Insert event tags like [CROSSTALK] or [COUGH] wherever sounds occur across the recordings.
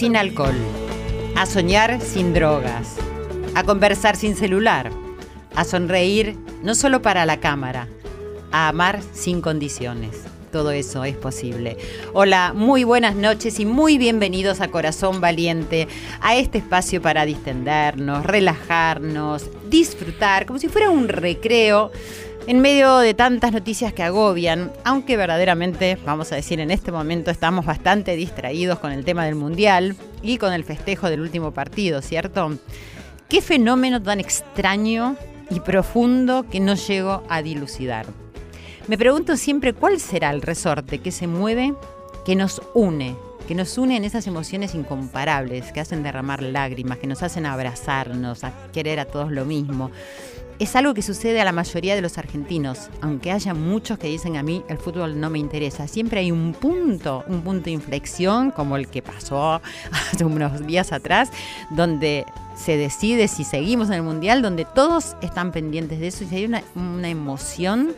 sin alcohol, a soñar sin drogas, a conversar sin celular, a sonreír no solo para la cámara, a amar sin condiciones. Todo eso es posible. Hola, muy buenas noches y muy bienvenidos a Corazón Valiente, a este espacio para distendernos, relajarnos, disfrutar, como si fuera un recreo en medio de tantas noticias que agobian, aunque verdaderamente, vamos a decir, en este momento estamos bastante distraídos con el tema del Mundial y con el festejo del último partido, ¿cierto? Qué fenómeno tan extraño y profundo que no llego a dilucidar. Me pregunto siempre cuál será el resorte que se mueve, que nos une, que nos une en esas emociones incomparables, que hacen derramar lágrimas, que nos hacen abrazarnos, a querer a todos lo mismo. Es algo que sucede a la mayoría de los argentinos, aunque haya muchos que dicen a mí el fútbol no me interesa. Siempre hay un punto, un punto de inflexión, como el que pasó [LAUGHS] hace unos días atrás, donde se decide si seguimos en el Mundial, donde todos están pendientes de eso y hay una, una emoción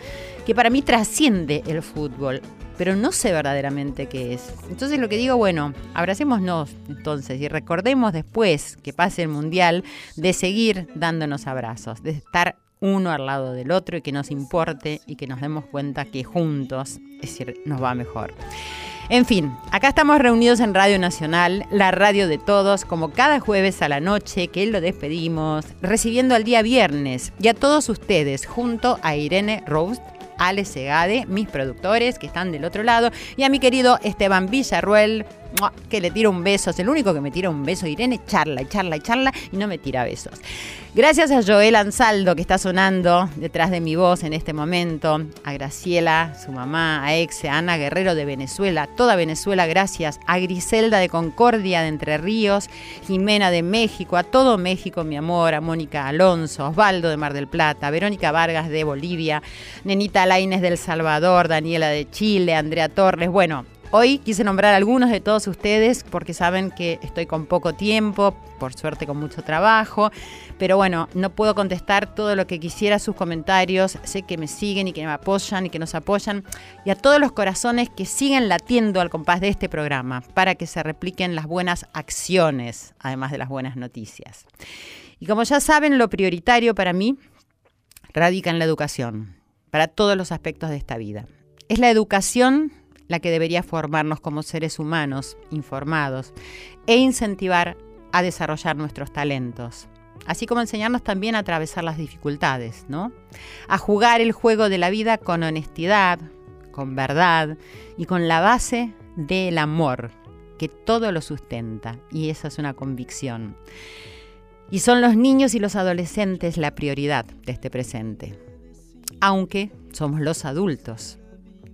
que para mí trasciende el fútbol, pero no sé verdaderamente qué es. Entonces lo que digo, bueno, abracémonos entonces y recordemos después que pase el Mundial de seguir dándonos abrazos, de estar uno al lado del otro y que nos importe y que nos demos cuenta que juntos, es decir, nos va mejor. En fin, acá estamos reunidos en Radio Nacional, la radio de todos, como cada jueves a la noche, que lo despedimos, recibiendo al día viernes y a todos ustedes, junto a Irene Roast, Ale Segade, mis productores que están del otro lado, y a mi querido Esteban Villarruel. Que le tiro un beso, es el único que me tira un beso. Irene. Charla y charla y charla y no me tira besos. Gracias a Joel Ansaldo que está sonando detrás de mi voz en este momento, a Graciela, su mamá, a Exe, a Ana Guerrero de Venezuela, toda Venezuela, gracias, a Griselda de Concordia de Entre Ríos, Jimena de México, a todo México, mi amor, a Mónica Alonso, Osvaldo de Mar del Plata, Verónica Vargas de Bolivia, Nenita Laines del Salvador, Daniela de Chile, Andrea Torres, bueno, Hoy quise nombrar algunos de todos ustedes porque saben que estoy con poco tiempo, por suerte con mucho trabajo, pero bueno, no puedo contestar todo lo que quisiera sus comentarios. Sé que me siguen y que me apoyan y que nos apoyan. Y a todos los corazones que siguen latiendo al compás de este programa para que se repliquen las buenas acciones, además de las buenas noticias. Y como ya saben, lo prioritario para mí radica en la educación, para todos los aspectos de esta vida. Es la educación la que debería formarnos como seres humanos informados e incentivar a desarrollar nuestros talentos, así como enseñarnos también a atravesar las dificultades, ¿no? A jugar el juego de la vida con honestidad, con verdad y con la base del amor, que todo lo sustenta, y esa es una convicción. Y son los niños y los adolescentes la prioridad de este presente, aunque somos los adultos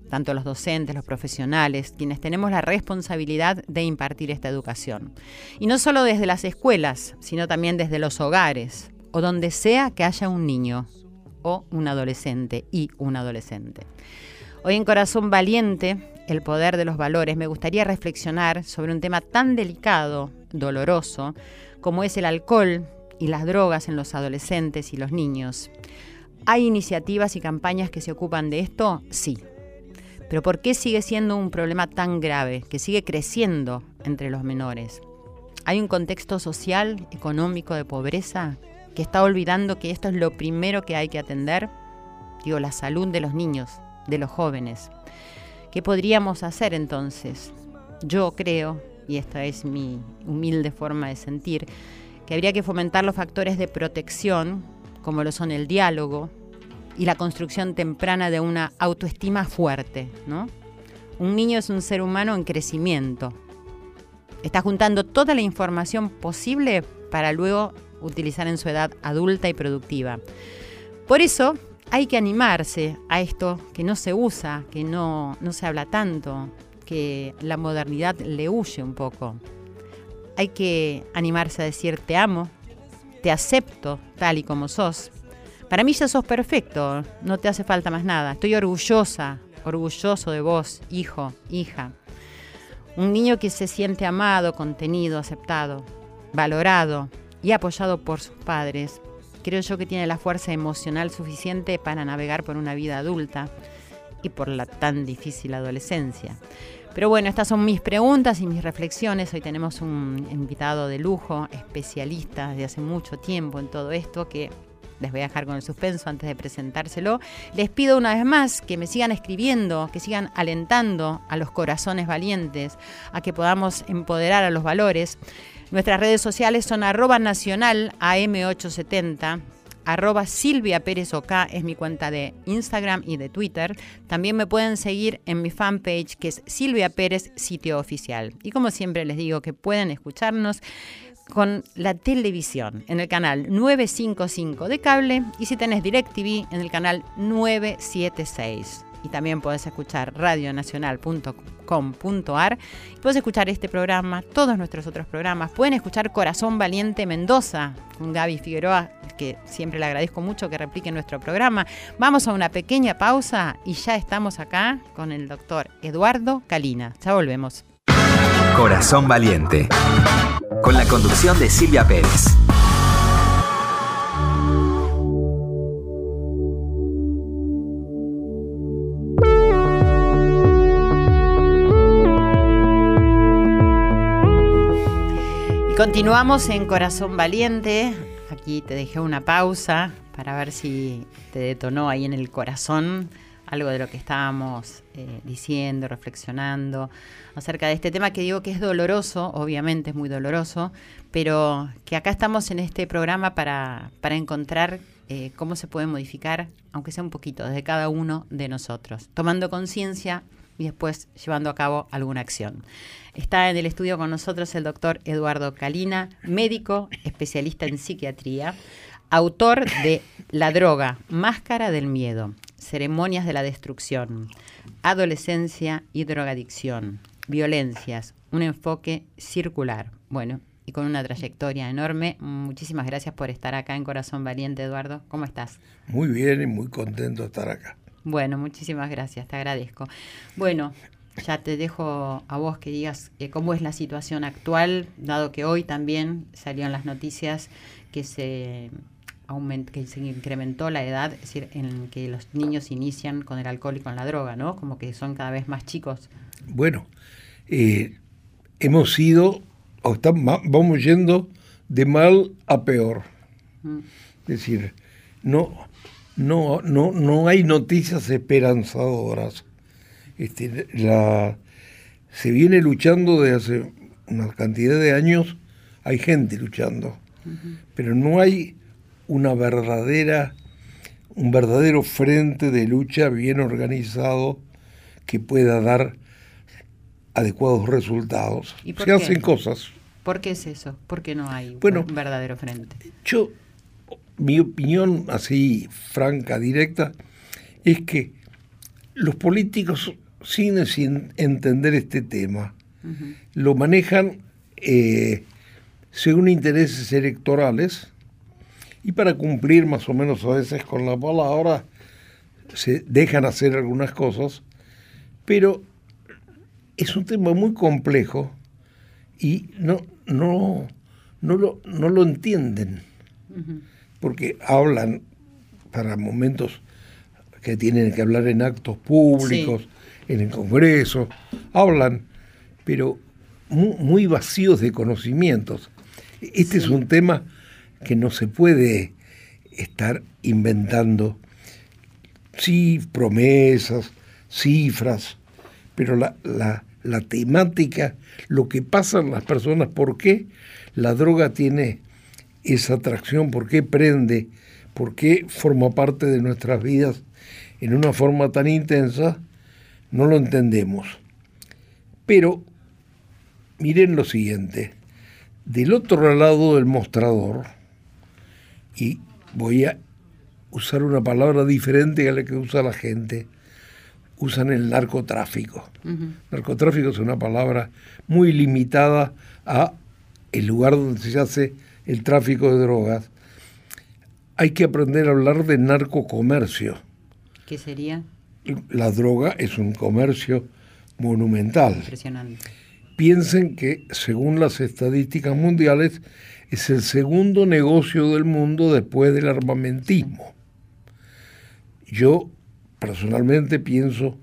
tanto los docentes, los profesionales, quienes tenemos la responsabilidad de impartir esta educación. Y no solo desde las escuelas, sino también desde los hogares o donde sea que haya un niño o un adolescente y un adolescente. Hoy en Corazón Valiente, el poder de los valores, me gustaría reflexionar sobre un tema tan delicado, doloroso, como es el alcohol y las drogas en los adolescentes y los niños. ¿Hay iniciativas y campañas que se ocupan de esto? Sí, pero ¿por qué sigue siendo un problema tan grave, que sigue creciendo entre los menores? ¿Hay un contexto social, económico, de pobreza que está olvidando que esto es lo primero que hay que atender? Digo, la salud de los niños, de los jóvenes. ¿Qué podríamos hacer entonces? Yo creo y esta es mi humilde forma de sentir, que habría que fomentar los factores de protección, como lo son el diálogo y la construcción temprana de una autoestima fuerte, ¿no? Un niño es un ser humano en crecimiento. Está juntando toda la información posible para luego utilizar en su edad adulta y productiva. Por eso hay que animarse a esto que no se usa, que no, no se habla tanto, que la modernidad le huye un poco. Hay que animarse a decir te amo, te acepto tal y como sos. Para mí ya sos perfecto, no te hace falta más nada. Estoy orgullosa, orgulloso de vos, hijo, hija. Un niño que se siente amado, contenido, aceptado, valorado y apoyado por sus padres, creo yo que tiene la fuerza emocional suficiente para navegar por una vida adulta y por la tan difícil adolescencia. Pero bueno, estas son mis preguntas y mis reflexiones. Hoy tenemos un invitado de lujo, especialista de hace mucho tiempo en todo esto, que les voy a dejar con el suspenso antes de presentárselo. Les pido una vez más que me sigan escribiendo, que sigan alentando a los corazones valientes, a que podamos empoderar a los valores. Nuestras redes sociales son arroba nacional AM870 arroba Silvia es mi cuenta de Instagram y de Twitter. También me pueden seguir en mi fanpage que es Silvia Pérez Sitio Oficial. Y como siempre les digo que pueden escucharnos con la televisión en el canal 955 de cable y si tenés DirecTV en el canal 976. Y también podés escuchar radionacional.com.ar. Puedes escuchar este programa, todos nuestros otros programas. Pueden escuchar Corazón Valiente Mendoza con Gaby Figueroa, que siempre le agradezco mucho que replique nuestro programa. Vamos a una pequeña pausa y ya estamos acá con el doctor Eduardo Calina. Ya volvemos. Corazón Valiente con la conducción de Silvia Pérez. Y continuamos en Corazón Valiente. Aquí te dejé una pausa para ver si te detonó ahí en el corazón algo de lo que estábamos eh, diciendo, reflexionando acerca de este tema que digo que es doloroso, obviamente es muy doloroso, pero que acá estamos en este programa para, para encontrar eh, cómo se puede modificar, aunque sea un poquito, desde cada uno de nosotros, tomando conciencia y después llevando a cabo alguna acción. Está en el estudio con nosotros el doctor Eduardo Calina, médico, especialista en psiquiatría, autor de La droga, Máscara del Miedo, ceremonias de la destrucción, adolescencia y drogadicción, violencias, un enfoque circular. Bueno, y con una trayectoria enorme. Muchísimas gracias por estar acá en Corazón Valiente, Eduardo. ¿Cómo estás? Muy bien y muy contento de estar acá. Bueno, muchísimas gracias, te agradezco. Bueno, ya te dejo a vos que digas eh, cómo es la situación actual, dado que hoy también salieron las noticias que se que se incrementó la edad, es decir, en que los niños inician con el alcohol y con la droga, ¿no? Como que son cada vez más chicos. Bueno, eh, hemos ido, o estamos, vamos yendo de mal a peor. Mm. Es decir, no, no, no, no hay noticias esperanzadoras. Este, la, se viene luchando desde hace una cantidad de años, hay gente luchando, pero no hay una verdadera, un verdadero frente de lucha bien organizado que pueda dar adecuados resultados. Se hacen cosas. ¿Por qué es eso? ¿Por qué no hay un verdadero frente? Yo, mi opinión así franca, directa, es que los políticos, sin, sin entender este tema, lo manejan eh, según intereses electorales y para cumplir más o menos a veces con la palabra se dejan hacer algunas cosas, pero es un tema muy complejo y no, no, no, lo, no lo entienden, porque hablan para momentos que tienen que hablar en actos públicos, en el Congreso, hablan, pero muy, vacíos de conocimientos. Este es un tema que no se puede estar inventando, sí, promesas, cifras, pero la, la temática, lo que pasa en las personas, por qué la droga tiene esa atracción, por qué prende, por qué forma parte de nuestras vidas en una forma tan intensa, no lo entendemos. Pero miren lo siguiente, del otro lado del mostrador, y voy a usar una palabra diferente a la que usa la gente, usan el narcotráfico. Narcotráfico es una palabra muy limitada a el lugar donde se hace el tráfico de drogas. Hay que aprender a hablar de narcocomercio. ¿Qué sería? La droga es un comercio monumental. Impresionante. Piensen que, según las estadísticas mundiales, es el segundo negocio del mundo después del armamentismo. Yo personalmente pienso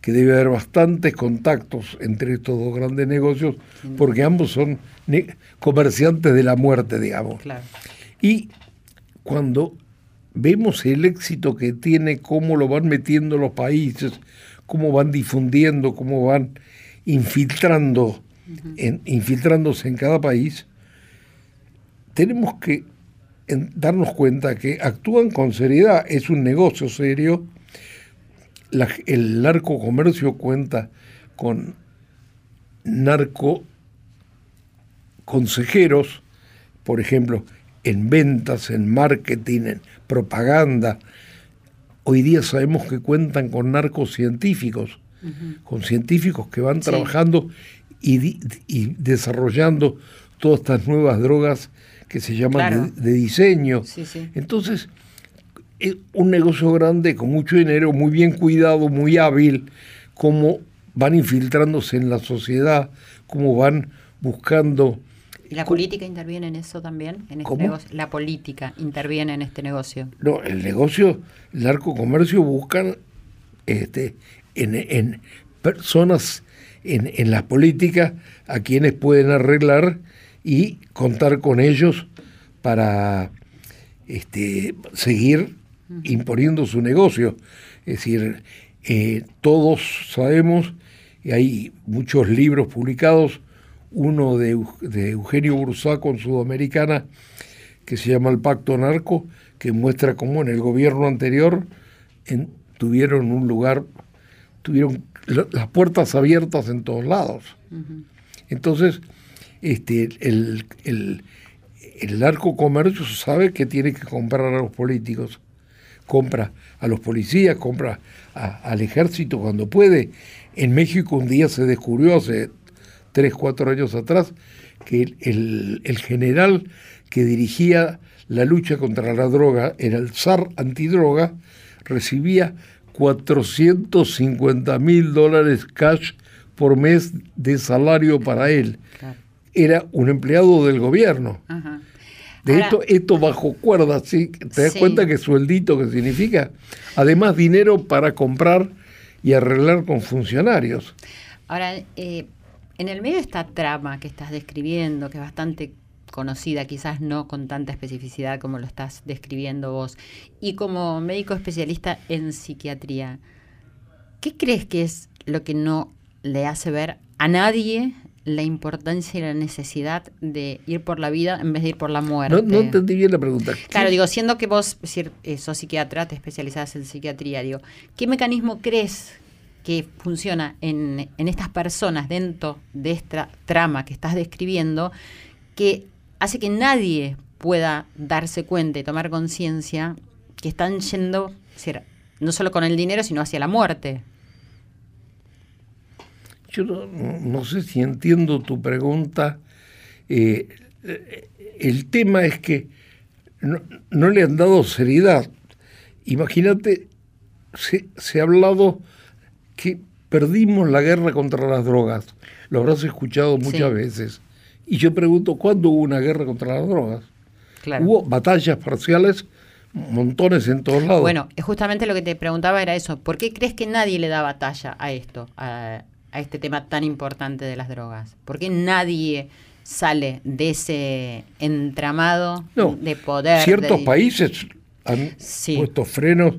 que debe haber bastantes contactos entre estos dos grandes negocios, porque ambos son comerciantes de la muerte, digamos. Y cuando vemos el éxito que tiene, cómo lo van metiendo los países, cómo van difundiendo, cómo van infiltrando, infiltrándose en cada país, tenemos que darnos cuenta que actúan con seriedad, es un negocio serio. el narco comercio cuenta con narco consejeros, por ejemplo, en ventas, en marketing, en propaganda. Hoy día sabemos que cuentan con narcocientíficos, con científicos que van trabajando y, y, desarrollando todas estas nuevas drogas que se llaman de, diseño. Entonces, es un negocio grande con mucho dinero, muy bien cuidado, muy hábil, cómo van infiltrándose en la sociedad, cómo van buscando... ¿Y la política interviene en eso también? En este negocio? La política interviene en este negocio. No, el negocio, el narcocomercio buscan este, en, en personas en, en la política a quienes pueden arreglar y contar con ellos para este, seguir imponiendo su negocio. Es decir, eh, todos sabemos, y hay muchos libros publicados, uno de, Eugenio Bursaco en Sudamericana, que se llama El Pacto Narco, que muestra cómo en el gobierno anterior tuvieron un lugar, tuvieron las puertas abiertas en todos lados. Entonces, este, el, el, el narco comercio sabe que tiene que comprar a los políticos, compra a los policías, compra al ejército cuando puede. En México un día se descubrió hace tres, cuatro años atrás que el, el general que dirigía la lucha contra la droga el zar antidroga, recibía 450 mil dólares cash por mes de salario para él era un empleado del gobierno. De esto, esto bajo cuerda, ¿sí? ¿Te das cuenta que sueldito que significa? Además, dinero para comprar y arreglar con funcionarios. Ahora, eh, en el medio de esta trama que estás describiendo, que es bastante conocida, quizás no con tanta especificidad como lo estás describiendo vos, y como médico especialista en psiquiatría, ¿qué crees que es lo que no le hace ver a nadie la importancia y la necesidad de ir por la vida en vez de ir por la muerte. No, entendí bien la pregunta. Claro, digo, siendo que vos eh, sos psiquiatra, te especializás en psiquiatría, digo, ¿qué mecanismo crees que funciona en, en estas personas dentro de esta trama que estás describiendo que hace que nadie pueda darse cuenta y tomar conciencia que están yendo, no solo con el dinero, sino hacia la muerte? Yo no, sé si entiendo tu pregunta. Eh, el tema es que no, le han dado seriedad. Imagínate, se, ha hablado que perdimos la guerra contra las drogas. Lo habrás escuchado muchas veces. Y yo pregunto, ¿cuándo hubo una guerra contra las drogas? Hubo batallas parciales, montones en todos lados. Bueno, justamente lo que te preguntaba era eso. ¿Por qué crees que nadie le da batalla a esto? A, a este tema tan importante de las drogas? ¿Por qué nadie sale de ese entramado de poder? Ciertos países han puesto frenos,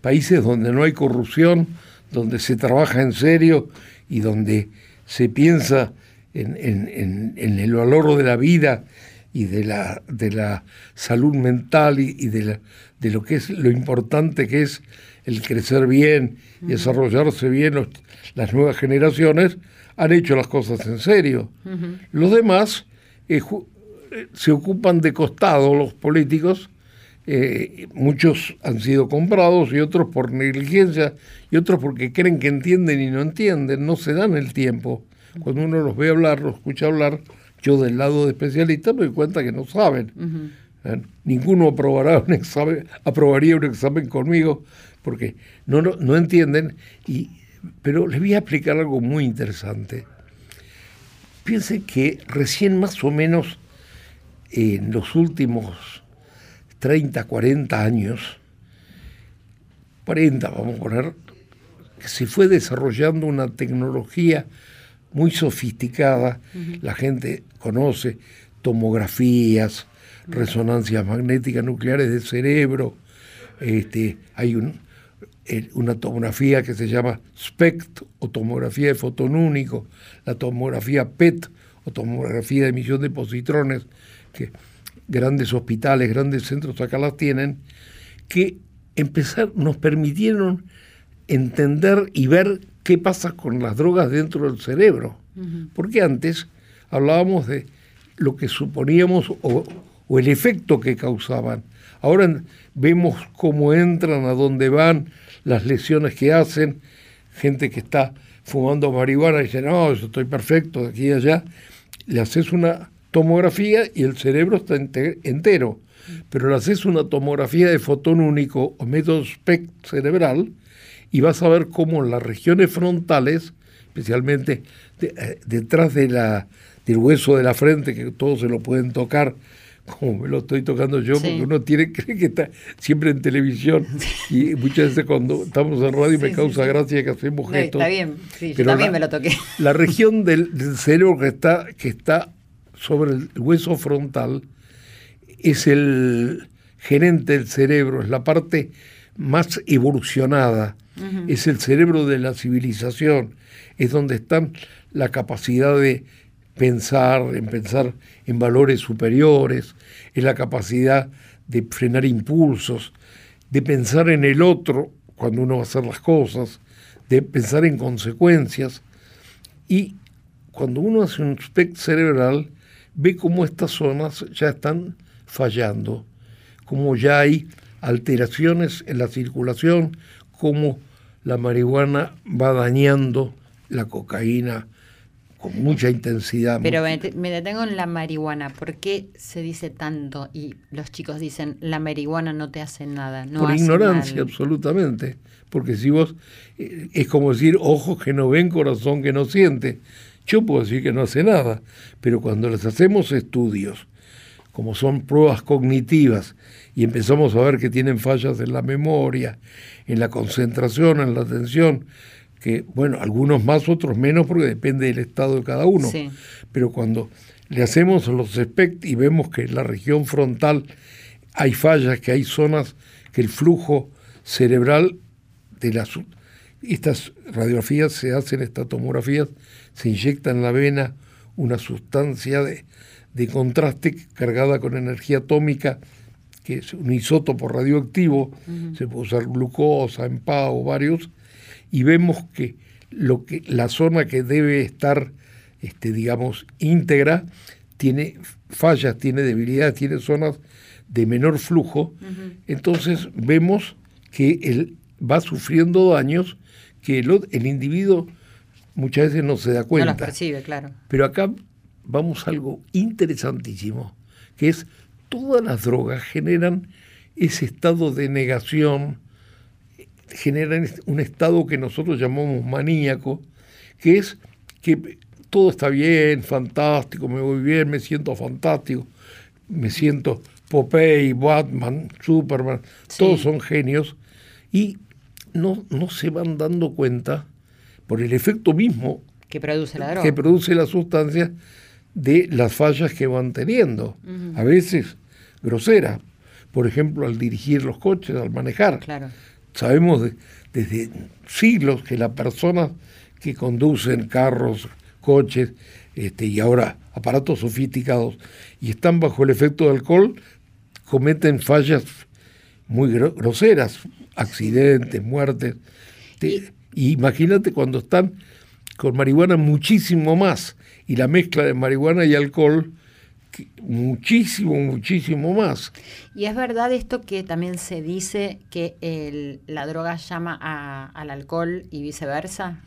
países donde no hay corrupción, donde se trabaja en serio y donde se piensa en, el valor de la vida y de la, de la salud mental y, de, de lo que es lo importante que es el crecer bien y desarrollarse bien las nuevas generaciones, han hecho las cosas en serio. Los demás eh, eh, se ocupan de costado, los políticos, eh, muchos han sido comprados y otros por negligencia y otros porque creen que entienden y no entienden, no se dan el tiempo. Cuando uno los ve hablar, los escucha hablar, yo del lado de especialista me doy cuenta que no saben. Ninguno aprobará un examen, aprobaría un examen conmigo porque no, no, no entienden. Y, pero les voy a explicar algo muy interesante. Piensen que recién más o menos en los últimos 30, 40 años, 40 vamos a poner, se fue desarrollando una tecnología muy sofisticada, la gente conoce tomografías, resonancias magnéticas nucleares del cerebro, este, hay un, una tomografía que se llama SPECT o tomografía de fotón único, la tomografía PET o tomografía de emisión de positrones, que grandes hospitales, grandes centros acá las tienen, que empezar, nos permitieron entender y ver qué pasa con las drogas dentro del cerebro. Porque antes hablábamos de lo que suponíamos o, o el efecto que causaban. Ahora vemos cómo entran, a dónde van, las lesiones que hacen, gente que está fumando marihuana y dice, no, yo estoy perfecto de aquí y allá, le haces una tomografía y el cerebro está entero, pero le haces una tomografía de fotón único o método SPECT cerebral y vas a ver cómo las regiones frontales, especialmente eh, detrás de la, del hueso de la frente, que todos se lo pueden tocar, como me lo estoy tocando yo, porque uno tiene, cree que [LAUGHS] está siempre en televisión y muchas veces cuando estamos en radio me causa gracia que hacemos gestos. está bien, sí, yo también me lo toqué. La [LAUGHS] región del, cerebro que está, que está sobre el hueso frontal es el gerente del cerebro, es la parte más evolucionada, es el cerebro de la civilización, es donde están la capacidad de pensar, en pensar en valores superiores, en la capacidad de frenar impulsos, de pensar en el otro cuando uno va a hacer las cosas, de pensar en consecuencias. Y cuando uno hace un SPECT cerebral, ve cómo estas zonas ya están fallando, cómo ya hay alteraciones en la circulación, cómo la marihuana va dañando la cocaína, con mucha intensidad. Pero me detengo en la marihuana. ¿Por qué se dice tanto y los chicos dicen la marihuana no te hace nada? No Por ignorancia, absolutamente. Porque si vos, eh, es como decir ojos que no ven, corazón que no siente. Yo puedo decir que no hace nada, pero cuando les hacemos estudios, como son pruebas cognitivas, y empezamos a ver que tienen fallas en la memoria, en la concentración, en la atención, que, bueno, algunos más, otros menos, porque depende del estado de cada uno. Pero cuando le hacemos los SPECT y vemos que en la región frontal hay fallas, que hay zonas que el flujo cerebral de las estas radiografías se hacen, estas tomografías, se inyecta en la vena una sustancia de, contraste cargada con energía atómica, que es un isótopo radioactivo, se puede usar glucosa, en o varios, y vemos que, lo que la zona que debe estar, este, digamos, íntegra, tiene fallas, tiene debilidades, tiene zonas de menor flujo, entonces vemos que él va sufriendo daños que el, el, individuo muchas veces no se da cuenta. No percibe, claro. Pero acá vamos a algo interesantísimo, que es todas las drogas generan ese estado de negación, generan un estado que nosotros llamamos maníaco, que es que todo está bien, fantástico, me voy bien, me siento fantástico, me siento Popeye, Batman, Superman, todos son genios y no, no se van dando cuenta por el efecto mismo que produce la droga. Que produce la sustancia de las fallas que van teniendo. A veces grosera. Por ejemplo, al dirigir los coches, al manejar. Claro. Sabemos desde siglos que las personas que conducen carros, coches este, y ahora aparatos sofisticados y están bajo el efecto de alcohol, cometen fallas muy groseras, accidentes, muertes. imagínate cuando están con marihuana muchísimo más y la mezcla de marihuana y alcohol muchísimo, muchísimo más. Y es verdad esto que también se dice que la droga llama al alcohol y viceversa.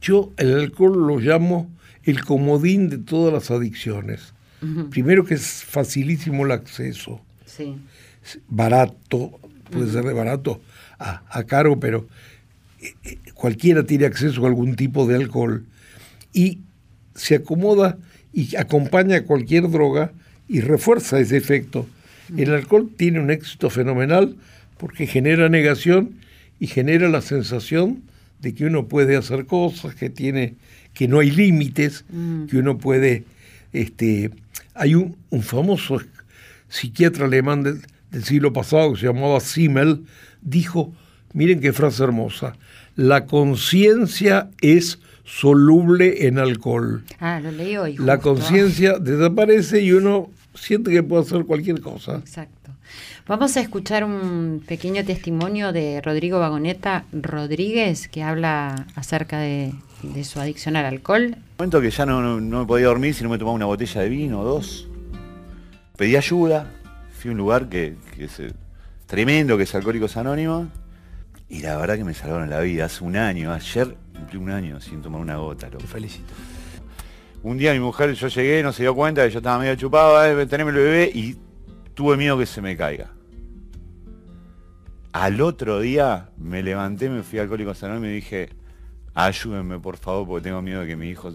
Yo el alcohol lo llamo el comodín de todas las adicciones. Primero que es facilísimo el acceso. Sí. Barato, puede ser de barato a, caro, pero eh, eh, cualquiera tiene acceso a algún tipo de alcohol. Y se acomoda y acompaña a cualquier droga y refuerza ese efecto. El alcohol tiene un éxito fenomenal porque genera negación y genera la sensación de que uno puede hacer cosas, que tiene, que no hay límites, mm. que uno puede, este, hay un, famoso psiquiatra alemán del, del, siglo pasado que se llamaba Simmel, dijo, miren qué frase hermosa, la conciencia es soluble en alcohol. Ah, lo leí hoy. La conciencia desaparece y uno siente que puede hacer cualquier cosa. Exacto. Vamos a escuchar un pequeño testimonio de Rodrigo Vagoneta Rodríguez que habla acerca de, su adicción al alcohol. momento que ya no, me podía dormir si no me tomaba una botella de vino o dos. Pedí ayuda, fui a un lugar que, es eh, tremendo, que es Alcohólicos Anónimos, y la verdad que me salvaron la vida. Hace un año, ayer cumplí un año sin tomar una gota. Lo felicito. Un día mi mujer, yo llegué, no se dio cuenta que yo estaba medio chupado, eh, teneme el bebé y tuve miedo que se me caiga. Al otro día me levanté, me fui al Alcohólicos Anónimos y me dije, ayúdenme por favor, porque tengo miedo de que mi hijo...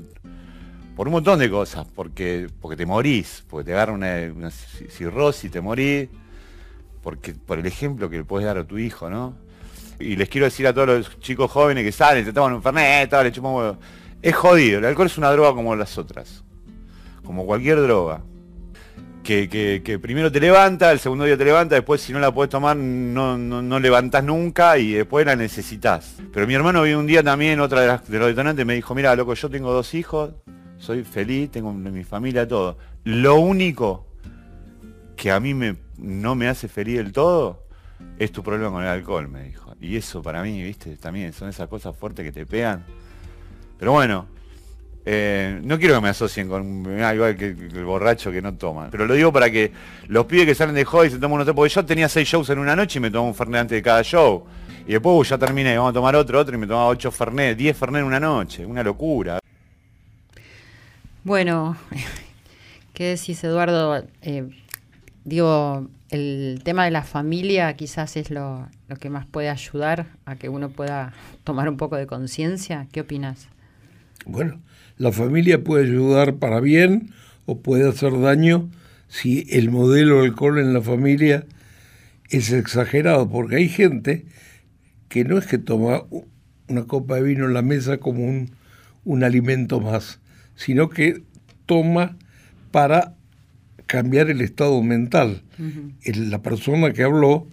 Por un montón de cosas, porque, porque te morís, porque te agarra una, una cirrosis te morís, porque, por el ejemplo que le puedes dar a tu hijo, ¿no? Y les quiero decir a todos los chicos jóvenes que salen, se toman un fernet, le chupan huevo. Es jodido, el alcohol es una droga como las otras. Como cualquier droga. Que, primero te levanta, el segundo día te levanta, después si no la puedes tomar no, no, levantás nunca y después la necesitas. Pero mi hermano vino un día también, otra de, de los detonantes, me dijo, mira, loco, yo tengo dos hijos, soy feliz, tengo mi familia, todo. Lo único que a mí me, no me hace feliz del todo es tu problema con el alcohol, me dijo. Y eso para mí, viste, también son esas cosas fuertes que te pegan. Pero bueno, eh, no quiero que me asocien con ah, el borracho que no toma. Pero lo digo para que los pibes que salen de joy se toman unos porque yo tenía seis shows en una noche y me tomaba un Fernet antes de cada show. Y después uh, ya terminé, vamos a tomar otro, otro y me tomaba ocho Fernet, diez Fernet en una noche, una locura. Bueno, [LAUGHS] ¿qué decís Eduardo? Eh, digo, el tema de la familia quizás es lo, que más puede ayudar a que uno pueda tomar un poco de conciencia. ¿Qué opinas? Bueno, la familia puede ayudar para bien o puede hacer daño si el modelo de alcohol en la familia es exagerado, porque hay gente que no es que toma una copa de vino en la mesa como un alimento más, sino que toma para cambiar el estado mental. la persona que habló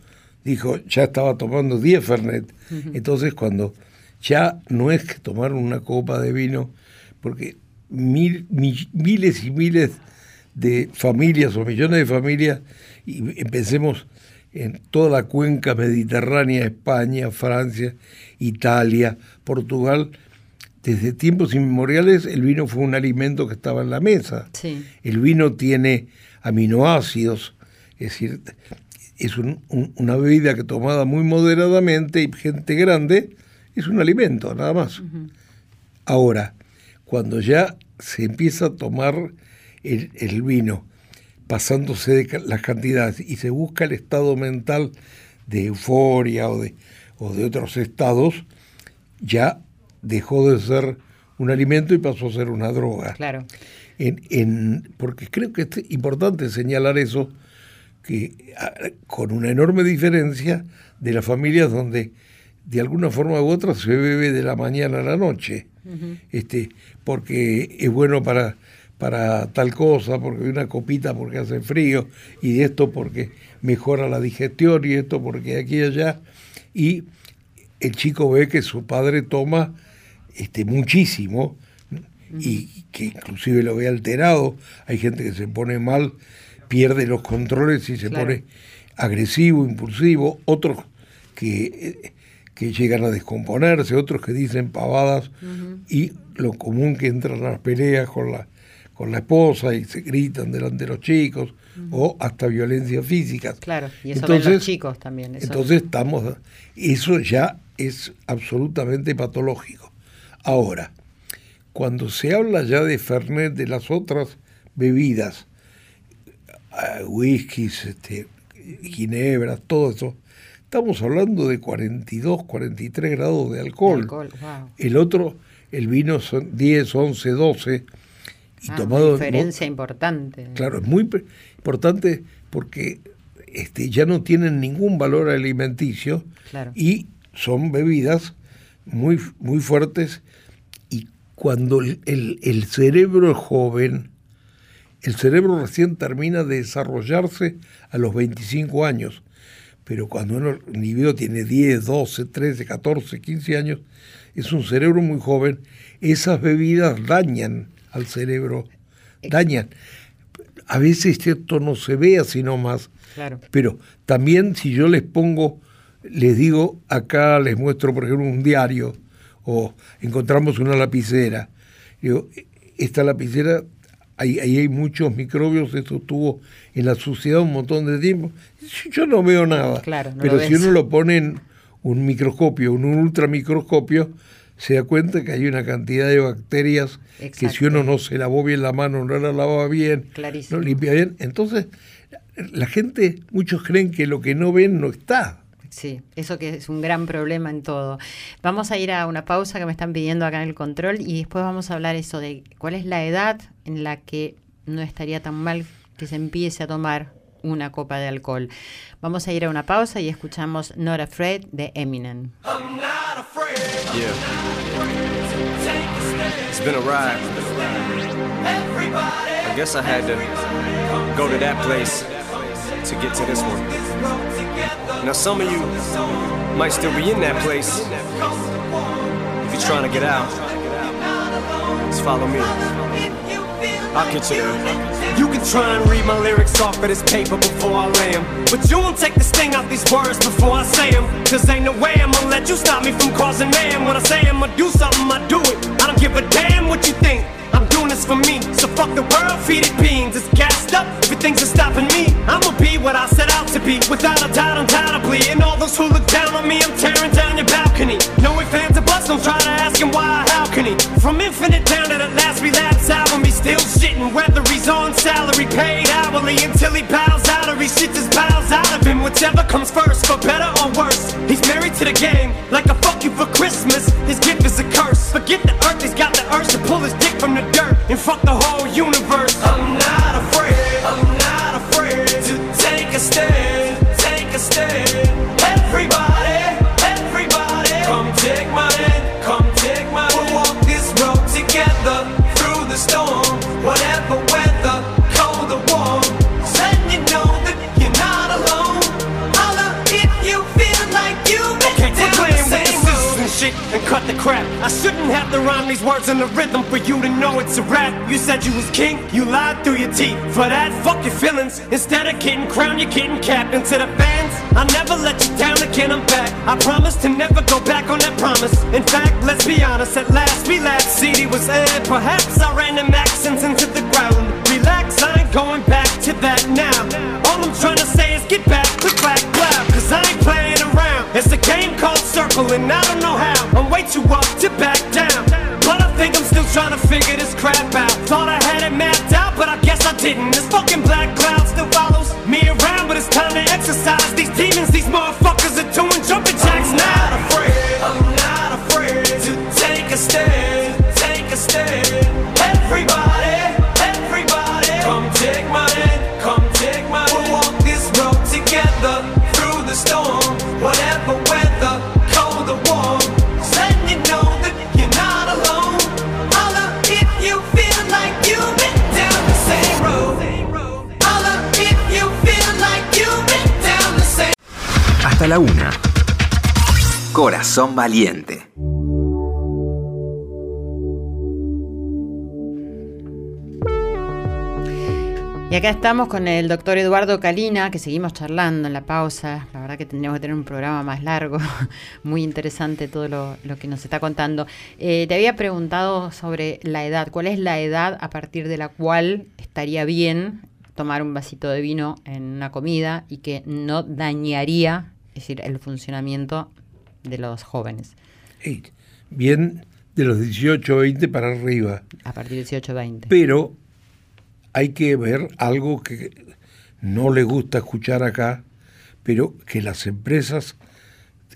dijo, ya estaba tomando 10 Fernet. Entonces cuando ya no es que tomar una copa de vino, porque miles y miles de familias o millones de familias, y empecemos en toda la cuenca mediterránea, España, Francia, Italia, Portugal, desde tiempos inmemoriales el vino fue un alimento que estaba en la mesa. El vino tiene aminoácidos, es decir, es una bebida que tomada muy moderadamente y gente grande es un alimento, nada más. Ahora, cuando ya se empieza a tomar el, vino, pasándose de las cantidades y se busca el estado mental de euforia o de, o de otros estados, ya dejó de ser un alimento y pasó a ser una droga. Claro en, porque creo que es importante señalar eso, que con una enorme diferencia de las familias donde de alguna forma u otra se bebe de la mañana a la noche, este, porque es bueno para, para tal cosa, porque hay una copita porque hace frío, y esto porque mejora la digestión, y esto porque aquí y allá, y el chico ve que su padre toma este, muchísimo, y que inclusive lo ve alterado. Hay gente que se pone mal, pierde los controles y se Claro. pone agresivo, impulsivo. Otros que, que llegan a descomponerse, otros que dicen pavadas y lo común que entran a las peleas con la, con la esposa y se gritan delante de los chicos o hasta violencia física. Claro, y eso ven los chicos también. eso- Entonces estamos, eso ya es absolutamente patológico. Ahora, cuando se habla ya de Fernet, de las otras bebidas, ah, whiskies, este, ginebras, todo eso, estamos hablando de 42, 43 grados de alcohol. alcohol, wow. El otro, el vino son 10, 11, 12. Y Ah, tomado una diferencia importante. Claro, es muy importante porque este, ya no tienen ningún valor alimenticio Claro. y son bebidas muy, muy fuertes cuando el, el- el cerebro es joven, el cerebro recién termina de desarrollarse a los 25 años, pero cuando uno, el individuo tiene 10, 12, 13, 14, 15 años, es un cerebro muy joven, esas bebidas dañan al cerebro, dañan. A veces esto no se ve así nomás, Claro. pero también si yo les pongo, les digo, acá les muestro, por ejemplo, un diario o encontramos una lapicera. Digo, esta lapicera, ahí, ahí hay muchos microbios, esto estuvo en la suciedad un montón de tiempo. Yo no veo nada. Claro, no pero si ves. uno lo pone en un microscopio, en un ultramicroscopio, se da cuenta que hay una cantidad de bacterias que si uno no se lavó bien la mano, no la lavaba bien, Clarísimo. no limpia bien, entonces la gente, muchos creen que lo que no ven no está. Sí, eso que es un gran problema en todo. Vamos a ir a una pausa que me están pidiendo acá en el control y después vamos a hablar eso de cuál es la edad en la que no estaría tan mal que se empiece a tomar una copa de alcohol. Vamos a ir a una pausa y escuchamos Not Afraid de Eminem. Yeah. It's been a ride. I guess I had to go to that place to get to this one. Now, some of you might still be in that place. If you're trying to get out, just follow me. I'll get you there. You can try and read my lyrics off of this paper before I lay 'em, But you won't take the sting out these words before I say 'em. Cause ain't no way I'm gonna let you stop me from causing mayhem. When I say I'm gonna do something, I do it. I don't give a damn what you think. For me. So fuck the world, feed it beans. It's gassed up, everything's just stopping me. I'ma be what I set out to be, without a doubt, undoubtedly. And all those who look down on me, I'm tearing down your balcony. No ifs, ands, or buts, don't try to ask him why, how can he? From infinite down to the last relapse album, he's still shitting. Whether he's on salary, paid hourly, until he bows out or he shits his bowels out of him. Whichever comes first, for better or worse. He's married to the game, like a fuck you for Christmas. His gift is a curse. Forget the earth, he's got the urge to pull his dick from the dirt and fuck the whole universe. Shit and cut the crap. I shouldn't have to rhyme these words in the rhythm for you to know it's a rap. You said you was king, you lied through your teeth. For that, fuck your feelings. Instead of getting crowned, you're getting capped. And to the fans, I'll never let you down again, I'm back. I promise to never go back on that promise. In fact, let's be honest, at last we laughed. CD was aired, perhaps I ran them accents into the ground. Relax, I ain't going back to that now. All I'm trying to say Circle, and I don't know how. I'm way too up to back down. But I think I'm still trying to figure this crap out. Thought I had it mapped out, but I guess I didn't. This fucking black cloud still follows me around, but it's time to exercise these demons. These motherfuckers hasta la una. Corazón Valiente. Y acá estamos con el doctor Eduardo Calina, que seguimos charlando en la pausa. La verdad que tendríamos que tener un programa más largo, [LAUGHS] muy interesante todo lo, que nos está contando. Eh, te había preguntado sobre la edad. ¿Cuál es la edad a partir de la cual estaría bien tomar un vasito de vino en una comida y que no dañaría es decir, el funcionamiento de los jóvenes? Bien de los 18, 20 para arriba. A partir de 18, 20. Pero hay que ver algo que no le gusta escuchar acá, pero que las empresas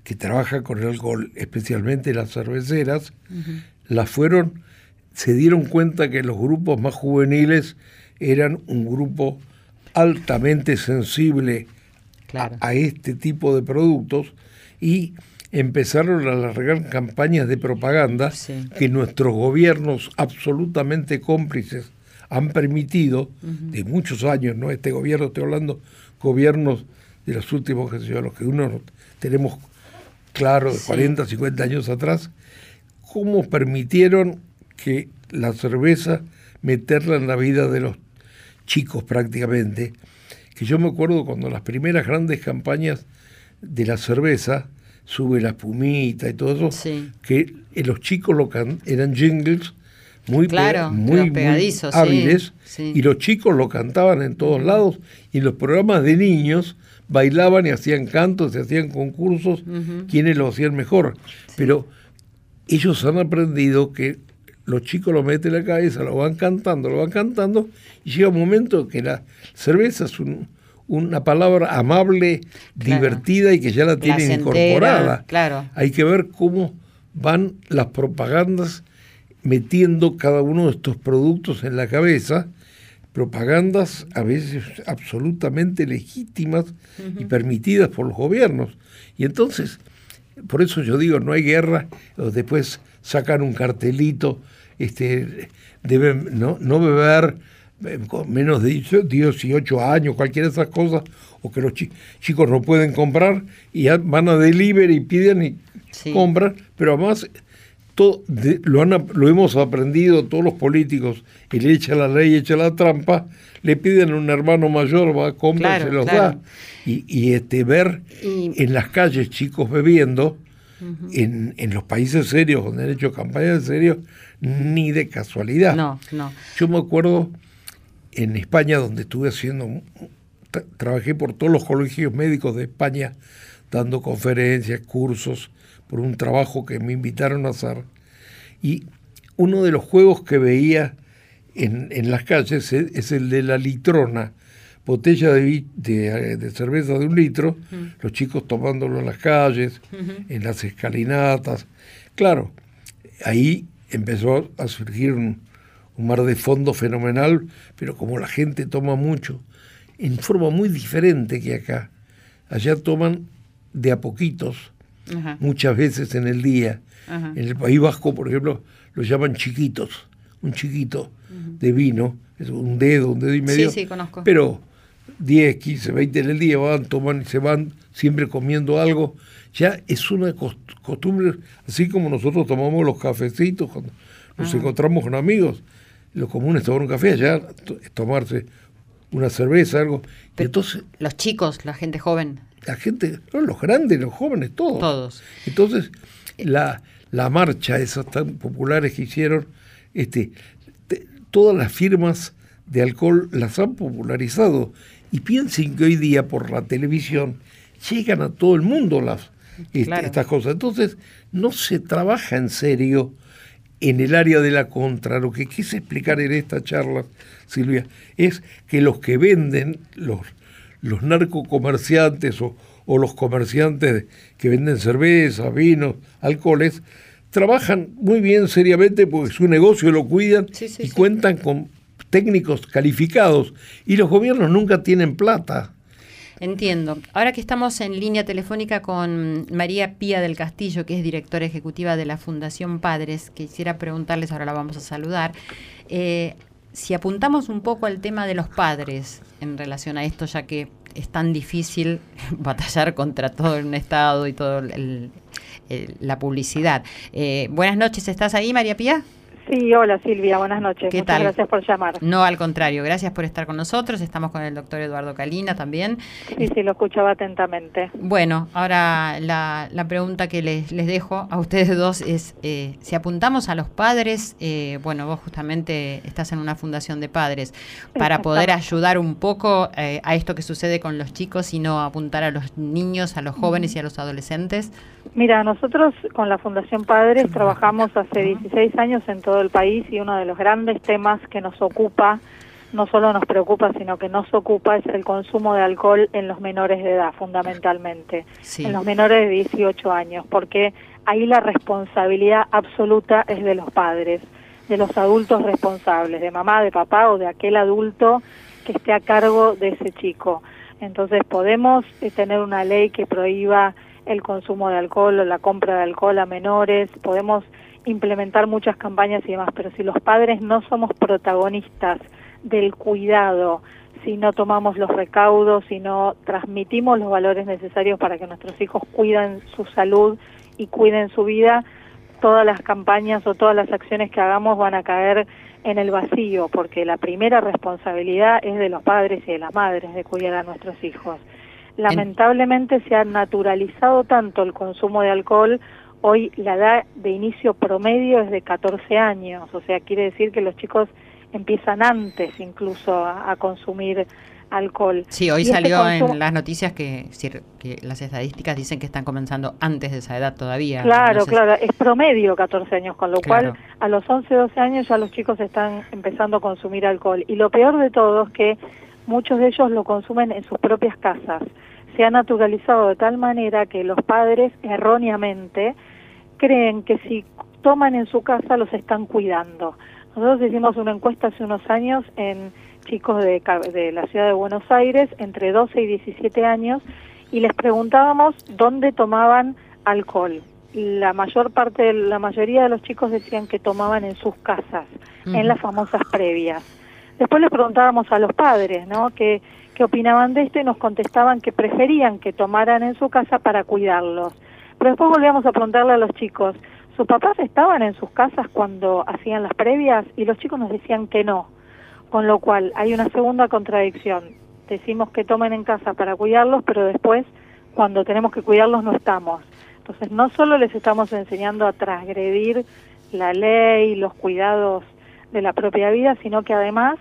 que trabajan con el alcohol, especialmente las cerveceras, las fueron, se dieron cuenta que los grupos más juveniles eran un grupo altamente sensible a, este tipo de productos y empezaron a alargar campañas de propaganda que nuestros gobiernos absolutamente cómplices han permitido, de muchos años, ¿no? Este gobierno, estoy hablando gobiernos de los últimos, que los que uno tenemos claro, de 40, 50 años atrás, cómo permitieron que la cerveza meterla en la vida de los chicos prácticamente, que yo me acuerdo cuando las primeras grandes campañas de la cerveza, sube la espumita y todo eso, que los chicos lo eran jingles muy, claro, muy, hábiles y los chicos lo cantaban en todos lados y en los programas de niños bailaban y hacían cantos, se hacían concursos, quienes lo hacían mejor. Pero ellos han aprendido que los chicos lo meten en la cabeza, lo van cantando, lo van cantando y llega un momento que la cerveza es una palabra amable, divertida y que ya la tienen incorporada. Claro. Hay que ver cómo van las propagandas metiendo cada uno de estos productos en la cabeza, propagandas a veces absolutamente legítimas y permitidas por los gobiernos. Y entonces, por eso yo digo, no hay guerra, después sacan un cartelito, este, deben no, no beber eh, menos de 18 años, cualquiera de esas cosas, o que los chicos no pueden comprar y van a delivery y piden y compran, pero además lo, lo hemos aprendido todos los políticos, y le echa la ley, echa la trampa, le piden a un hermano mayor, va, compra, se los da. Y, este, ver en las calles chicos bebiendo, en, en, los países serios, donde han hecho campañas serios, ni de casualidad. No, no. Yo me acuerdo en España, donde estuve haciendo, trabajé por todos los colegios médicos de España, dando conferencias, cursos, por un trabajo que me invitaron a hacer. Y uno de los juegos que veía en, en las calles es, el de la litrona, botella de, de, cerveza de un litro, los chicos tomándolo en las calles, en las escalinatas. Claro, ahí empezó a surgir un, mar de fondo fenomenal, pero como la gente toma mucho, en forma muy diferente que acá. Allá toman de a poquitos, muchas veces en el día. En el País Vasco, por ejemplo, lo llaman chiquitos, un chiquito de vino, es un dedo, un dedo y medio. Sí, sí, conozco. Pero 10, 15, 20 en el día van, toman y se van siempre comiendo algo. Ya es una costumbre, así como nosotros tomamos los cafecitos cuando nos encontramos con amigos. Lo común es tomar un café, allá tomarse una cerveza, algo. entonces, los chicos, la gente joven la gente, los grandes, los jóvenes, todos. Todos. Entonces, la, la marcha, esas tan populares que hicieron, este, todas las firmas de alcohol las han popularizado. Y piensen que hoy día por la televisión llegan a todo el mundo las, este, estas cosas. Entonces, no se trabaja en serio en el área de la contra. Lo que quise explicar en esta charla, Silvia, es que los que venden, los los narcocomerciantes o, o los comerciantes que venden cerveza, vinos, alcoholes, trabajan muy bien seriamente porque su negocio lo cuidan y cuentan con técnicos calificados y los gobiernos nunca tienen plata. Entiendo. Ahora que estamos en línea telefónica con María Pía del Castillo, que es directora ejecutiva de la Fundación Padres, quisiera preguntarles, ahora la vamos a saludar, eh, si apuntamos un poco al tema de los padres en relación a esto, ya que es tan difícil [LAUGHS] batallar contra todo un Estado y toda la publicidad. Eh, buenas noches, ¿estás ahí, María Pía? Sí, hola Silvia, buenas noches. ¿Qué Muchas tal? gracias por llamar. No, al contrario, gracias por estar con nosotros. Estamos con el doctor Eduardo Calina también. Sí, sí, lo escuchaba atentamente. Bueno, ahora la, la pregunta que les, les dejo a ustedes dos es, eh, si apuntamos a los padres, eh, bueno, vos justamente estás en una fundación de padres, para poder ayudar un poco eh, a esto que sucede con los chicos y no apuntar a los niños, a los jóvenes y a los adolescentes. Mira, nosotros con la Fundación Padres trabajamos hace 16 años en todo el país y uno de los grandes temas que nos ocupa, no solo nos preocupa, sino que nos ocupa es el consumo de alcohol en los menores de edad, fundamentalmente, Sí. en los menores de 18 años, porque ahí la responsabilidad absoluta es de los padres, de los adultos responsables, de mamá, de papá o de aquel adulto que esté a cargo de ese chico. Entonces podemos eh, tener una ley que prohíba el consumo de alcohol o la compra de alcohol a menores, podemos implementar muchas campañas y demás, pero si los padres no somos protagonistas del cuidado, si no tomamos los recaudos, si no transmitimos los valores necesarios para que nuestros hijos cuiden su salud y cuiden su vida, todas las campañas o todas las acciones que hagamos van a caer en el vacío, porque la primera responsabilidad es de los padres y de las madres de cuidar a nuestros hijos. Lamentablemente se ha naturalizado tanto el consumo de alcohol, hoy la edad de inicio promedio es de 14 años, o sea, quiere decir que los chicos empiezan antes incluso a, a consumir alcohol. Sí, hoy Y este salió consumo- en las noticias que, las estadísticas dicen que están comenzando antes de esa edad todavía. Claro, claro, es promedio 14 años, con lo Claro. cual a los 11, 12 años ya los chicos están empezando a consumir alcohol. Y lo peor de todo es que muchos de ellos lo consumen en sus propias casas. Se ha naturalizado de tal manera que los padres erróneamente creen que si toman en su casa los están cuidando. Nosotros hicimos una encuesta hace unos años en chicos de, la ciudad de Buenos Aires entre 12 y 17 años y les preguntábamos dónde tomaban alcohol. La mayor parte, la mayoría de los chicos decían que tomaban en sus casas, en las famosas previas. Después les preguntábamos a los padres, ¿no? ¿Qué, qué opinaban de esto? Y nos contestaban que preferían que tomaran en su casa para cuidarlos. Pero después volvíamos a preguntarle a los chicos, ¿sus papás estaban en sus casas cuando hacían las previas? Y los chicos nos decían que no. Con lo cual hay una segunda contradicción. Decimos que tomen en casa para cuidarlos, pero después, cuando tenemos que cuidarlos, no estamos. Entonces, no solo les estamos enseñando a transgredir la ley, los cuidados de la propia vida, sino que además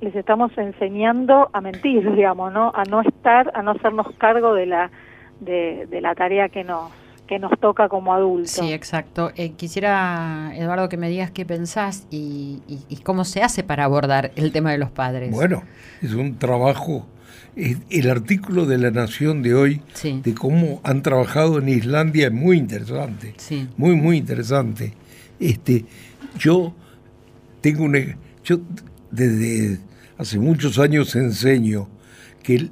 les estamos enseñando a mentir, [LAUGHS] digamos, ¿no? A no estar, a no hacernos cargo de la de, de la tarea que nos que nos toca como adultos. Sí, exacto. Eh, quisiera, Eduardo, que me digas qué pensás y, y- y cómo se hace para abordar el tema de los padres. Bueno, es un trabajo. es- El artículo de La Nación de hoy, Sí. de cómo han trabajado en Islandia, es muy interesante. Sí. Muy, muy interesante. Este, yo tengo un. e- Yo desde hace muchos años enseño que el,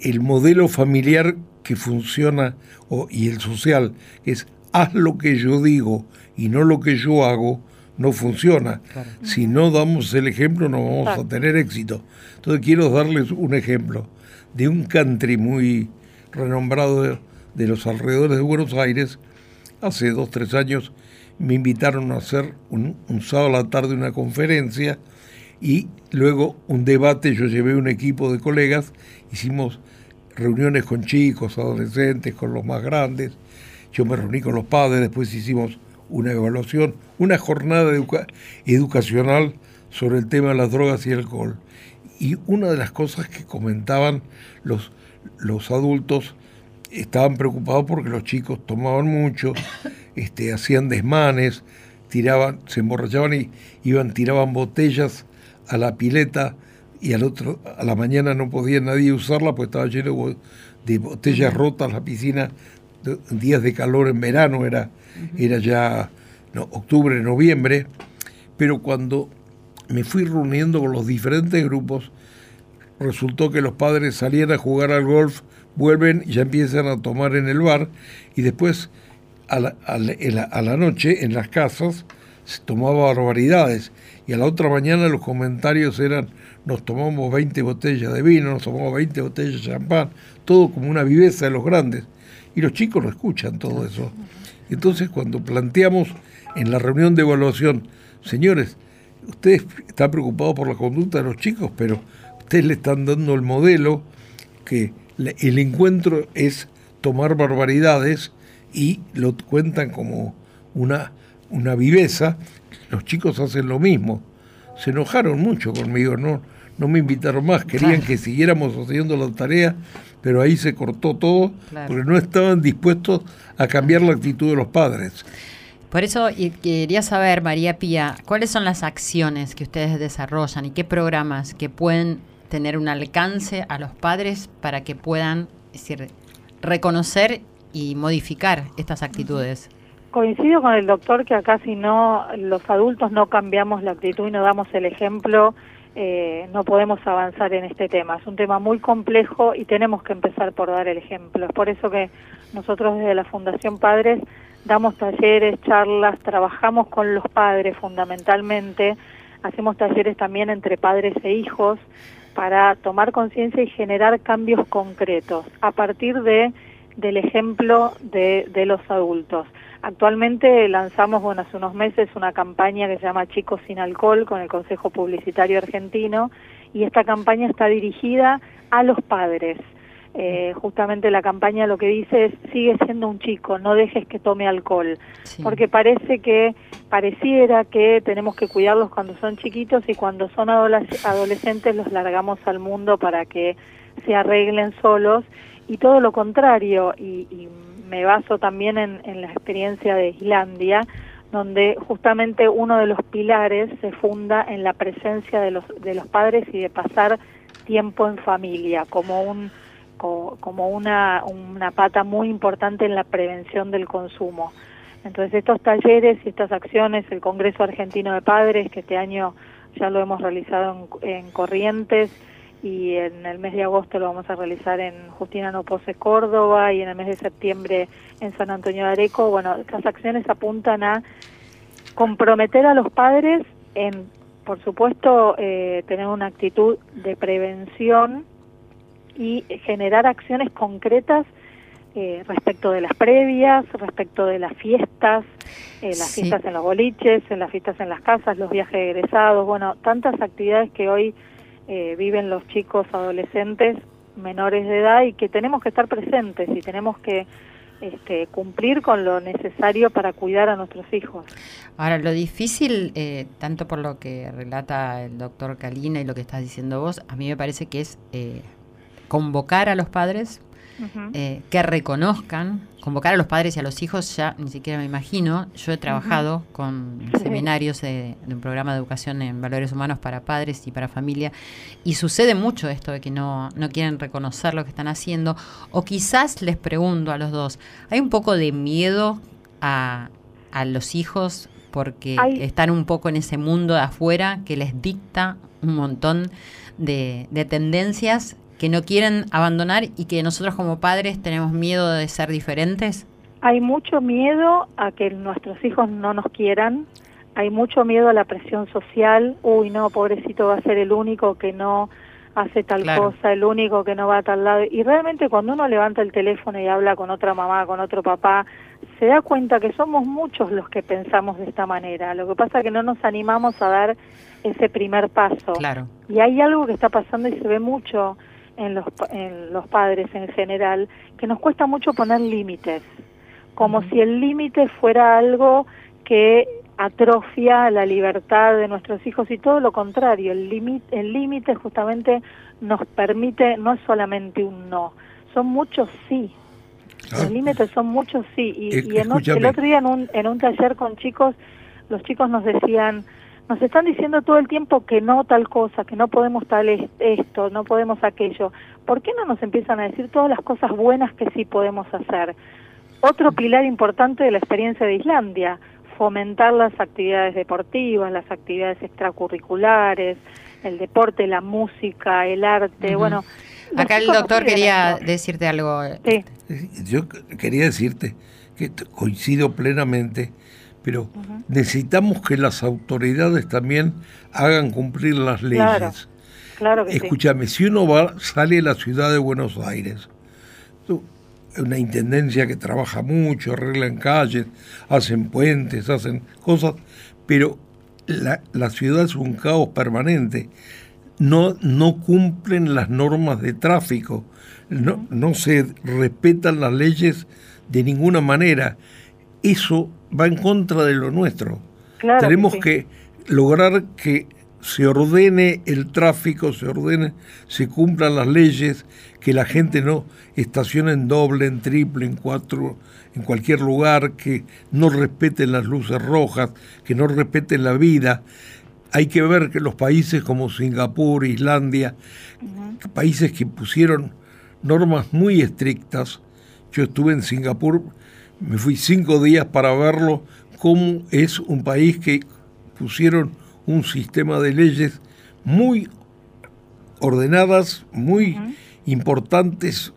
el modelo familiar que funciona o, y el social es haz lo que yo digo y no lo que yo hago, no funciona. Claro. Si no damos el ejemplo no vamos a Exacto. tener éxito. Entonces quiero darles un ejemplo de un country muy renombrado de, de los alrededores de Buenos Aires. Hace dos, tres años me invitaron a hacer un, un sábado a la tarde una conferencia y luego un debate. Yo llevé un equipo de colegas, hicimos reuniones con chicos, adolescentes, con los más grandes. Yo me reuní con los padres, después hicimos una evaluación, una jornada educa- educacional sobre el tema de las drogas y el alcohol. Y una de las cosas que comentaban los, los adultos, estaban preocupados porque los chicos tomaban mucho, este, hacían desmanes, tiraban, se emborrachaban y iban, tiraban botellas a la pileta y al otro, a la mañana no podía nadie usarla porque estaba lleno de bo- de botellas rotas la piscina, días de calor en verano, era, era ya no, octubre, noviembre, pero cuando me fui reuniendo con los diferentes grupos, resultó que los padres salían a jugar al golf, vuelven y ya empiezan a tomar en el bar y después a la, a la- a la noche en las casas se tomaba barbaridades y a la otra mañana los comentarios eran nos tomamos 20 botellas de vino, nos tomamos 20 botellas de champán, todo como una viveza de los grandes y los chicos no escuchan todo eso. Entonces cuando planteamos en la reunión de evaluación señores, ustedes están preocupados por la conducta de los chicos, pero ustedes le están dando el modelo que el encuentro es tomar barbaridades y lo cuentan como una, una viveza, los chicos hacen lo mismo. Se enojaron mucho conmigo, no, no me invitaron más, querían que siguiéramos haciendo la tarea, pero ahí se cortó todo porque no estaban dispuestos a cambiar la actitud de los padres. Por eso quería saber, María Pía, ¿cuáles son las acciones que ustedes desarrollan y qué programas que pueden tener un alcance a los padres para que puedan decir, reconocer y modificar estas actitudes? Coincido con el doctor que acá si no los adultos no cambiamos la actitud y no damos el ejemplo, eh, no podemos avanzar en este tema. Es un tema muy complejo y tenemos que empezar por dar el ejemplo. Es por eso que nosotros desde la Fundación Padres damos talleres, charlas, trabajamos con los padres fundamentalmente, hacemos talleres también entre padres e hijos para tomar conciencia y generar cambios concretos a partir de del ejemplo de, de los adultos. Actualmente lanzamos, bueno, hace unos meses una campaña que se llama Chicos sin Alcohol con el Consejo Publicitario Argentino y esta campaña está dirigida a los padres. Eh, justamente la campaña lo que dice es sigue siendo un chico, no dejes que tome alcohol, porque parece que pareciera que tenemos que cuidarlos cuando son chiquitos y cuando son adolescentes los largamos al mundo para que se arreglen solos y todo lo contrario y, y me baso también en, la experiencia de Islandia donde justamente uno de los pilares se funda en la presencia de los de los padres y de pasar tiempo en familia como un como una, una pata muy importante en la prevención del consumo. Entonces estos talleres y estas acciones, el Congreso Argentino de Padres, que este año ya lo hemos realizado en, Corrientes y en el mes de agosto lo vamos a realizar en Justina Pose Córdoba y en el mes de septiembre en San Antonio de Areco, bueno, estas acciones apuntan a comprometer a los padres en, por supuesto, eh, tener una actitud de prevención y generar acciones concretas eh, respecto de las previas, respecto de las fiestas, eh, las fiestas en los boliches, en las fiestas en las casas, los viajes egresados, bueno, tantas actividades que hoy eh, viven los chicos adolescentes menores de edad y que tenemos que estar presentes y tenemos que este, cumplir con lo necesario para cuidar a nuestros hijos. Ahora, lo difícil, tanto por lo que relata el doctor Calina y lo que estás diciendo vos, a mí me parece que es convocar a los padres, eh, que reconozcan, convocar a los padres y a los hijos, ya ni siquiera me imagino, yo he trabajado con seminarios de, un programa de educación en valores humanos para padres y para familia, y sucede mucho esto de que no, no quieren reconocer lo que están haciendo, o quizás les pregunto a los dos, ¿hay un poco de miedo a, a los hijos porque están un poco en ese mundo de afuera que les dicta un montón de, de tendencias que no quieren abandonar y que nosotros como padres tenemos miedo de ser diferentes? Hay mucho miedo a que nuestros hijos no nos quieran, hay mucho miedo a la presión social, uy no, pobrecito va a ser el único que no hace tal cosa, el único que no va a tal lado. Y realmente cuando uno levanta el teléfono y habla con otra mamá, con otro papá, se da cuenta que somos muchos los que pensamos de esta manera. Lo que pasa es que no nos animamos a dar ese primer paso. Claro. Y hay algo que está pasando y se ve mucho en los, en los padres en general, que nos cuesta mucho poner límites, como si el límite fuera algo que atrofia la libertad de nuestros hijos y todo lo contrario, el límite el límite justamente nos permite, no es solamente un no, son muchos sí. Los ah. límites son muchos sí. Y, y en, el otro día en un, en un taller con chicos, los chicos nos decían, nos están diciendo todo el tiempo que no tal cosa, que no podemos tal esto, no podemos aquello. ¿Por qué no nos empiezan a decir todas las cosas buenas que sí podemos hacer? Otro pilar importante de la experiencia de Islandia, fomentar las actividades deportivas, las actividades extracurriculares, el deporte, la música, el arte, bueno. Acá el doctor quería decirte algo. Sí. Yo quería decirte que coincido plenamente pero necesitamos que las autoridades también hagan cumplir las leyes. Claro, Escúchame, si uno va, sale a la ciudad de Buenos Aires, una intendencia que trabaja mucho, arreglan calles, hacen puentes, hacen cosas, pero la, la ciudad es un caos permanente. No, no cumplen las normas de tráfico, no, no se respetan las leyes de ninguna manera. Eso va en contra de lo nuestro. Claro Tenemos sí. que lograr que se ordene el tráfico, se ordene, se cumplan las leyes, que la gente no estacione en doble, en triple, en cuatro, en cualquier lugar, que no respeten las luces rojas, que no respeten la vida. Hay que ver que los países como Singapur, Islandia, países que pusieron normas muy estrictas, yo estuve en Singapur, me fui cinco días para verlo, cómo es un país que pusieron un sistema de leyes muy ordenadas, muy importantes,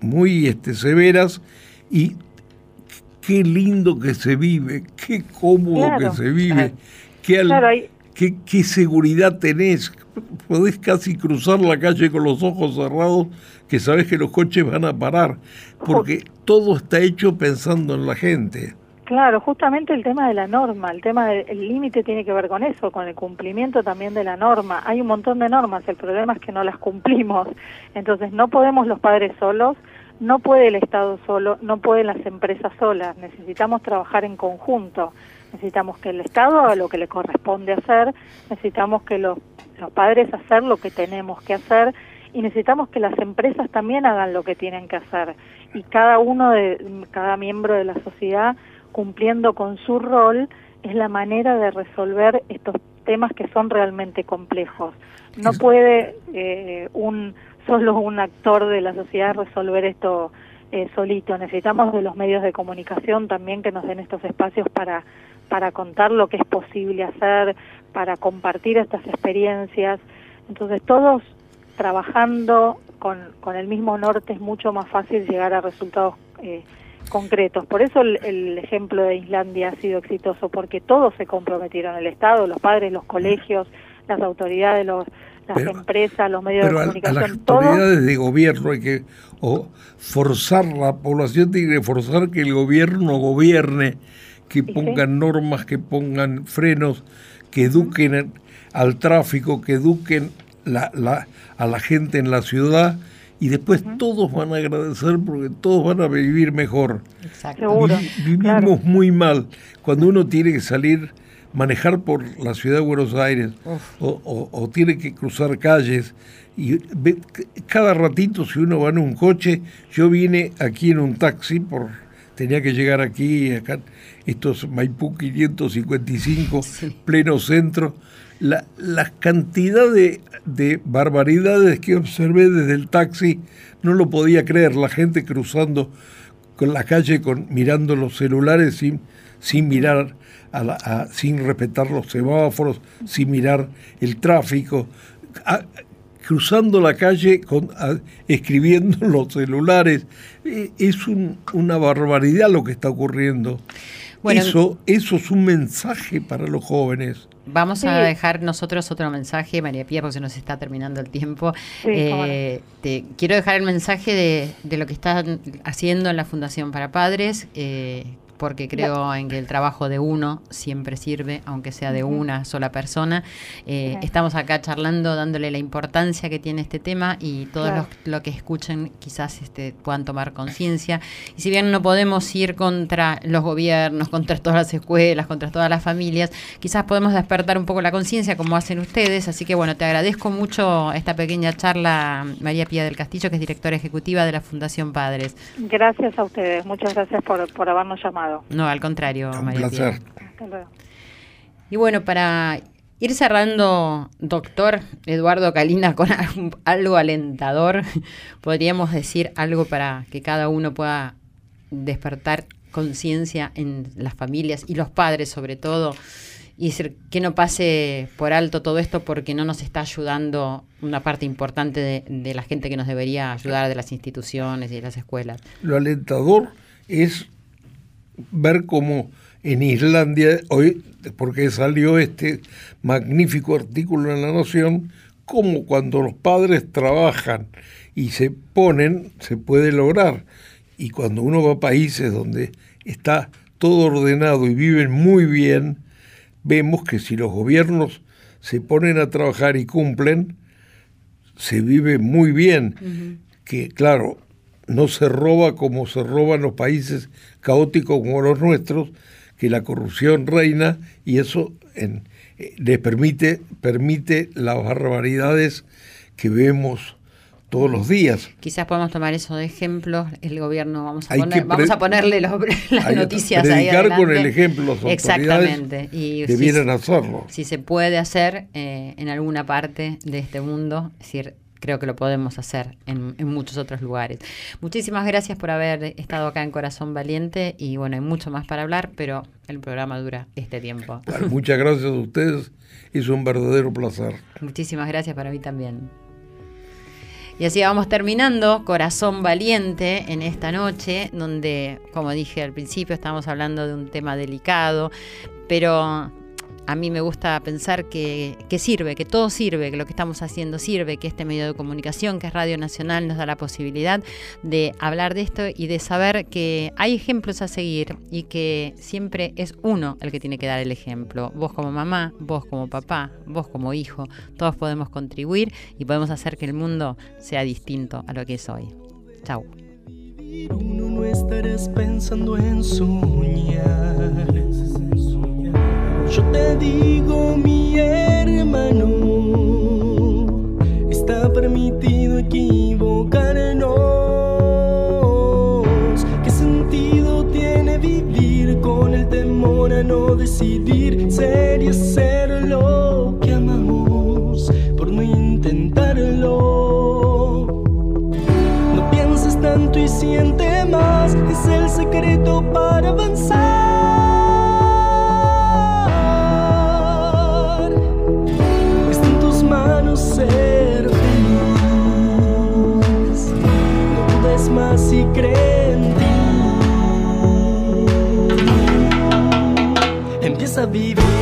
muy este, severas y qué lindo que se vive, qué cómodo Claro. que se vive, qué, al- Claro, hay- qué, qué seguridad tenés. [LAUGHS] Podés casi cruzar la calle con los ojos cerrados que sabés que los coches van a parar, porque todo está hecho pensando en la gente. Claro, justamente el tema de la norma, el tema del límite tiene que ver con eso, con el cumplimiento también de la norma. Hay un montón de normas, el problema es que no las cumplimos. Entonces no podemos los padres solos, no puede el Estado solo, no pueden las empresas solas. Necesitamos trabajar en conjunto. Necesitamos que el Estado haga lo que le corresponde hacer, necesitamos que los, los padres hacer lo que tenemos que hacer y necesitamos que las empresas también hagan lo que tienen que hacer. Y cada uno de cada miembro de la sociedad cumpliendo con su rol es la manera de resolver estos temas que son realmente complejos. No puede eh, un solo un actor de la sociedad resolver esto eh, solito. Necesitamos de los medios de comunicación también que nos den estos espacios para para contar lo que es posible hacer, para compartir estas experiencias. Entonces todos trabajando con, con el mismo norte es mucho más fácil llegar a resultados eh, concretos. Por eso el, el ejemplo de Islandia ha sido exitoso, porque todos se comprometieron, el Estado, los padres, los colegios, las autoridades, los, las Pero- empresas, los medios de Pero a, a comunicación, las autoridades de gobierno hay que o forzar, la población tiene que forzar que el gobierno gobierne, que sí. pongan normas, que pongan frenos, que eduquen en- al tráfico, que eduquen la, la- a la gente en la ciudad y después todos van a agradecer porque todos van a vivir mejor. Exacto. seguro. Vi- vivimos claro. muy mal. Cuando uno tiene que salir, manejar por la ciudad de Buenos Aires o, o- o tiene que cruzar calles, y ve- cada ratito si uno va en un coche, yo vine aquí en un taxi, por tenía que llegar aquí, acá, estos Maipú 555, pleno centro. La, la cantidad de, de barbaridades que observé desde el taxi, no lo podía creer, la gente cruzando con la calle con mirando los celulares sin, sin mirar a la- a- sin respetar los semáforos, sin mirar el tráfico, a- cruzando la calle con, a- escribiendo en [LAUGHS] los celulares. Eh, Es un- una barbaridad lo que está ocurriendo. Bueno, eso, eso es un mensaje para los jóvenes. Vamos a dejar nosotros otro mensaje, María Pía, porque se nos está terminando el tiempo. Sí, cómo no. Eh, te quiero dejar el mensaje de, de lo que están haciendo en la Fundación para Padres, eh, porque creo en que el trabajo de uno siempre sirve, aunque sea de una sola persona. Eh. Estamos acá charlando, dándole la importancia que tiene este tema y todos Claro. los lo que escuchen quizás este, puedan tomar conciencia. Y si bien no podemos ir contra los gobiernos, contra todas las escuelas, contra todas las familias, quizás podemos despertar un poco la conciencia como hacen ustedes. Así que bueno, te agradezco mucho esta pequeña charla, María Pía del Castillo, que es directora ejecutiva de la Fundación Padres. Gracias a ustedes, muchas gracias por, por habernos llamado. No, al contrario, Un María placer. Hasta luego. Y bueno, para ir cerrando, doctor Eduardo Calina, con algo- algo alentador, podríamos decir algo para que cada uno pueda despertar conciencia en las familias y los padres sobre todo, y decir que no pase por alto todo esto porque no nos está ayudando una parte importante de, de la gente que nos debería ayudar, de las instituciones y de las escuelas. Lo alentador es ver cómo en Islandia, hoy, porque salió este magnífico artículo en La Nación, cómo cuando los padres trabajan y se ponen, se puede lograr. Y cuando uno va a países donde está todo ordenado y viven muy bien, vemos que si los gobiernos se ponen a trabajar y cumplen, se vive muy bien. Que claro, no se roba como se roban los países caóticos como los nuestros, que la corrupción reina y eso en, eh, le permite, permite las barbaridades que vemos todos los días. Quizás podemos tomar eso de ejemplo. El gobierno, vamos a, poner, vamos a ponerle los, [LAUGHS] las [LAUGHS] noticias ahí adelante. con el ejemplo, los Exactamente. Y debieran hacerlo. Si se puede hacer eh, en alguna parte de este mundo, es decir, creo que lo podemos hacer en, en, muchos otros lugares. Muchísimas gracias por haber estado acá en Corazón Valiente y bueno, hay mucho más para hablar, pero el programa dura este tiempo. muchas gracias a ustedes, es un verdadero placer. Muchísimas gracias para mí también. Y así vamos terminando Corazón Valiente en esta noche, donde, como dije al principio, estamos hablando de un tema delicado, pero a mí me gusta pensar que, sirve, que todo sirve, que lo que estamos haciendo sirve, que este medio de comunicación, que es Radio Nacional, nos da la posibilidad de hablar de esto y de saber que hay ejemplos a seguir y que siempre es uno el que tiene que dar el ejemplo. Vos como mamá, vos como papá, vos como hijo, todos podemos contribuir y podemos hacer que el mundo sea distinto a lo que es hoy. Chau. Uno no pensando en yo te digo, mi hermano, está permitido equivocarnos. ¿Qué sentido tiene vivir con el temor a no decidir ser y hacer lo que amamos por no intentarlo? No pienses tanto y siente más, es el secreto para avanzar. Más si crees